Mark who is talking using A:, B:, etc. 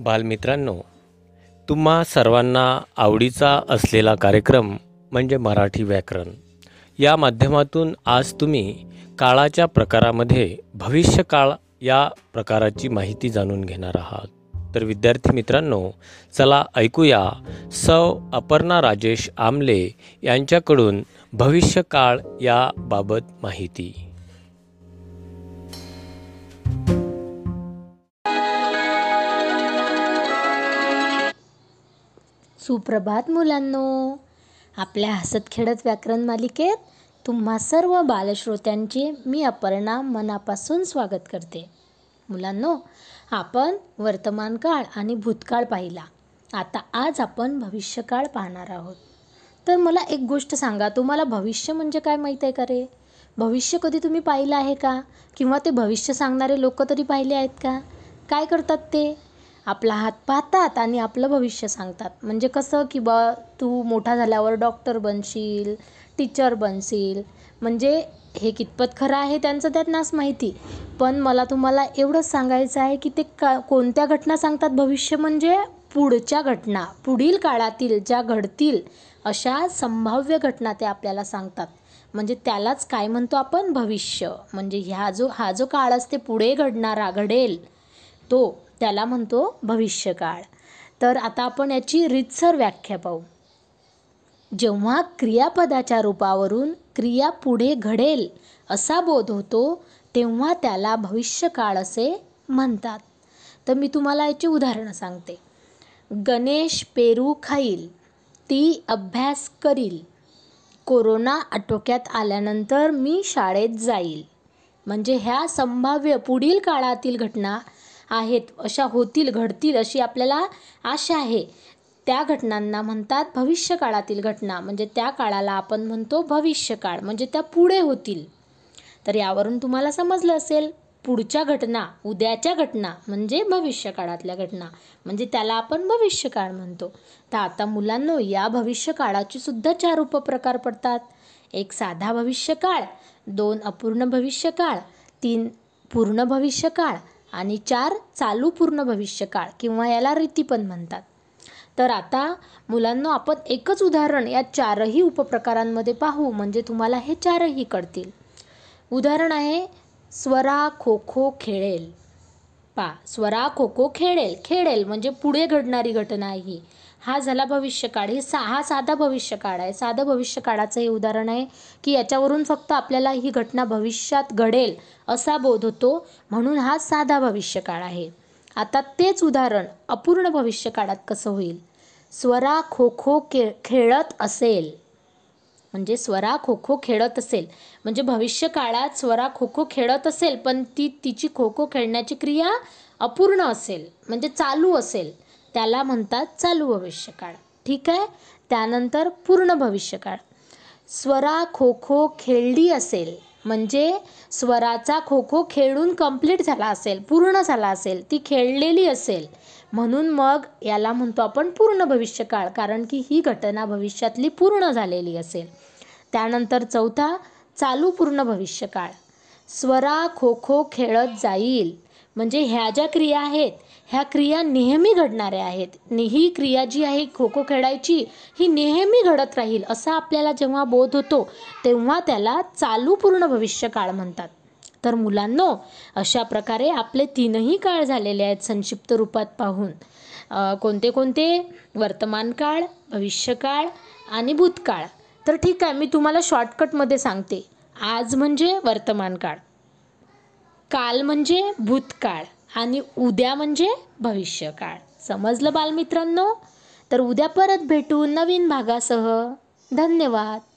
A: बालमित्रांनो तुम्हा सर्वांना आवडीचा असलेला कार्यक्रम म्हणजे मराठी व्याकरण. या माध्यमातून आज तुम्ही काळाच्या प्रकारामध्ये भविष्यकाळ या प्रकाराची माहिती जाणून घेणार आहात. तर विद्यार्थी मित्रांनो चला ऐकूया सौ अपर्णा राजेश आमले यांच्याकडून भविष्यकाळ याबाबत माहिती.
B: सुप्रभात मुलांनो. आपल्या हसत खेळत व्याकरण मालिकेत तुम्हा सर्व बालश्रोत्यांचे मी अपर्णा मनापासून स्वागत करते. मुलांनो आपण वर्तमान काळ आणि भूतकाळ पाहिला. आता आज आपण भविष्यकाळ पाहणार आहोत. तर मला एक गोष्ट सांगा तुम्हाला भविष्य म्हणजे काय माहीत आहे का रे? भविष्य कधी तुम्ही पाहिलं आहे का? किंवा ते भविष्य सांगणारे लोक तरी पाहिले आहेत का? काय करतात ते? आपला हात पाहतात आणि आपलं भविष्य सांगतात. म्हणजे कसं की बा तू मोठा झाल्यावर डॉक्टर बनशील टीचर बनशील. म्हणजे हे कितपत खरं आहे त्यांचं त्यांनाच माहिती. पण मला तुम्हाला एवढंच सांगायचं आहे की ते का कोणत्या घटना सांगतात भविष्य म्हणजे पुढच्या घटना पुढील काळातील ज्या घडतील अशा संभाव्य घटना ते आपल्याला सांगतात. म्हणजे त्यालाच काय म्हणतो आपण? भविष्य. म्हणजे ह्या जो हा जो काळ असते पुढे घडणारा घडेल तो त्याला म्हणतो भविष्यकाळ. तर आता आपण याची रीतसर व्याख्या पाहू. जेव्हा क्रियापदाच्या रूपावरून क्रिया पुढे घडेल असा बोध होतो तेव्हा त्याला भविष्यकाळ असे म्हणतात. तर मी तुम्हाला याची उदाहरणं सांगते. गणेश पेरू खाईल ती अभ्यास करील. कोरोना आटोक्यात आल्यानंतर मी शाळेत जाईल. म्हणजे ह्या संभाव्य पुढील काळातील घटना आहेत अशा होतील घडतील अशी आपल्याला आशा आहे. त्या घटनांना म्हणतात भविष्यकाळातील घटना. म्हणजे त्या काळाला आपण म्हणतो भविष्यकाळ. म्हणजे त्या पुढे होतील. तर यावरून तुम्हाला समजलं असेल पुढच्या घटना उद्याच्या घटना म्हणजे भविष्यकाळातल्या घटना. म्हणजे त्याला आपण भविष्यकाळ म्हणतो. तर आता मुलांनो या भविष्यकाळाचे सुद्धा चार उपप्रकार पडतात. एक साधा भविष्यकाळ दोन अपूर्ण भविष्यकाळ तीन पूर्ण भविष्यकाळ आणि चार चालू पूर्ण भविष्यकाळ किंवा याला रीती पण म्हणतात. तर आता मुलांना आपण एकच उदाहरण या चारही उपप्रकारांमध्ये पाहू म्हणजे तुम्हाला हे चारही कळतील. उदाहरण आहे स्वरा खो खो खेळेल. पा स्वरा खो खो खेळेल. खेळेल म्हणजे पुढे घडणारी घटना ही. हा झाला भविष्यकाळ. हे सा हा साधा भविष्यकाळ आहे. साधं भविष्यकाळाचं हे उदाहरण आहे की याच्यावरून फक्त आपल्याला ही घटना भविष्यात घडेल असा बोध होतो. म्हणून हा साधा भविष्यकाळ आहे. आता तेच उदाहरण अपूर्ण भविष्यकाळात कसं होईल? स्वरा खो खो खेळ खेळत असेल. म्हणजे स्वरा खो खो खेळत असेल. म्हणजे भविष्य काळात स्वरा खो खो खेळत असेल पण ती तिची खो खो खेळण्याची क्रिया अपूर्ण असेल. म्हणजे चालू असेल. त्याला म्हणतात चालू भविष्यकाळ. ठीक आहे? त्यानंतर पूर्ण भविष्यकाळ. स्वरा खो खो खेळली असेल म्हणजे स्वराचा खो खो खेळून कंप्लीट झाला असेल पूर्ण झाला असेल ती खेळलेली असेल म्हणून मग याला म्हणतो आपण पूर्ण भविष्यकाळ कारण की ही घटना भविष्यातली पूर्ण झालेली असेल. त्यानंतर चौथा चालू पूर्ण भविष्यकाळ. स्वरा खो खो खेळत जाईल म्हणजे ह्या ज्या क्रिया आहेत ह्या क्रिया नेहमी घडणाऱ्या आहेत. ही क्रिया जी आहे खो खो खेळायची ही नेहमी घडत राहील असा आपल्याला जेव्हा बोध होतो तेव्हा त्याला चालू पूर्ण भविष्यकाळ म्हणतात. तर मुलांनो अशा प्रकारे आपले तीनही काळ झालेले आहेत संक्षिप्त रूपात पाहून. कोणते कोणते? वर्तमान काळ भविष्यकाळ आणि भूतकाळ. तर ठीक आहे मी तुम्हाला शॉर्टकटमध्ये सांगते. आज म्हणजे वर्तमान काळ काल म्हणजे भूतकाळ. आणि उद्या म्हणजे भविष्यकाळ. समजलं बालमित्रांनो? तर उद्या परत भेटू नवीन भागासह. धन्यवाद.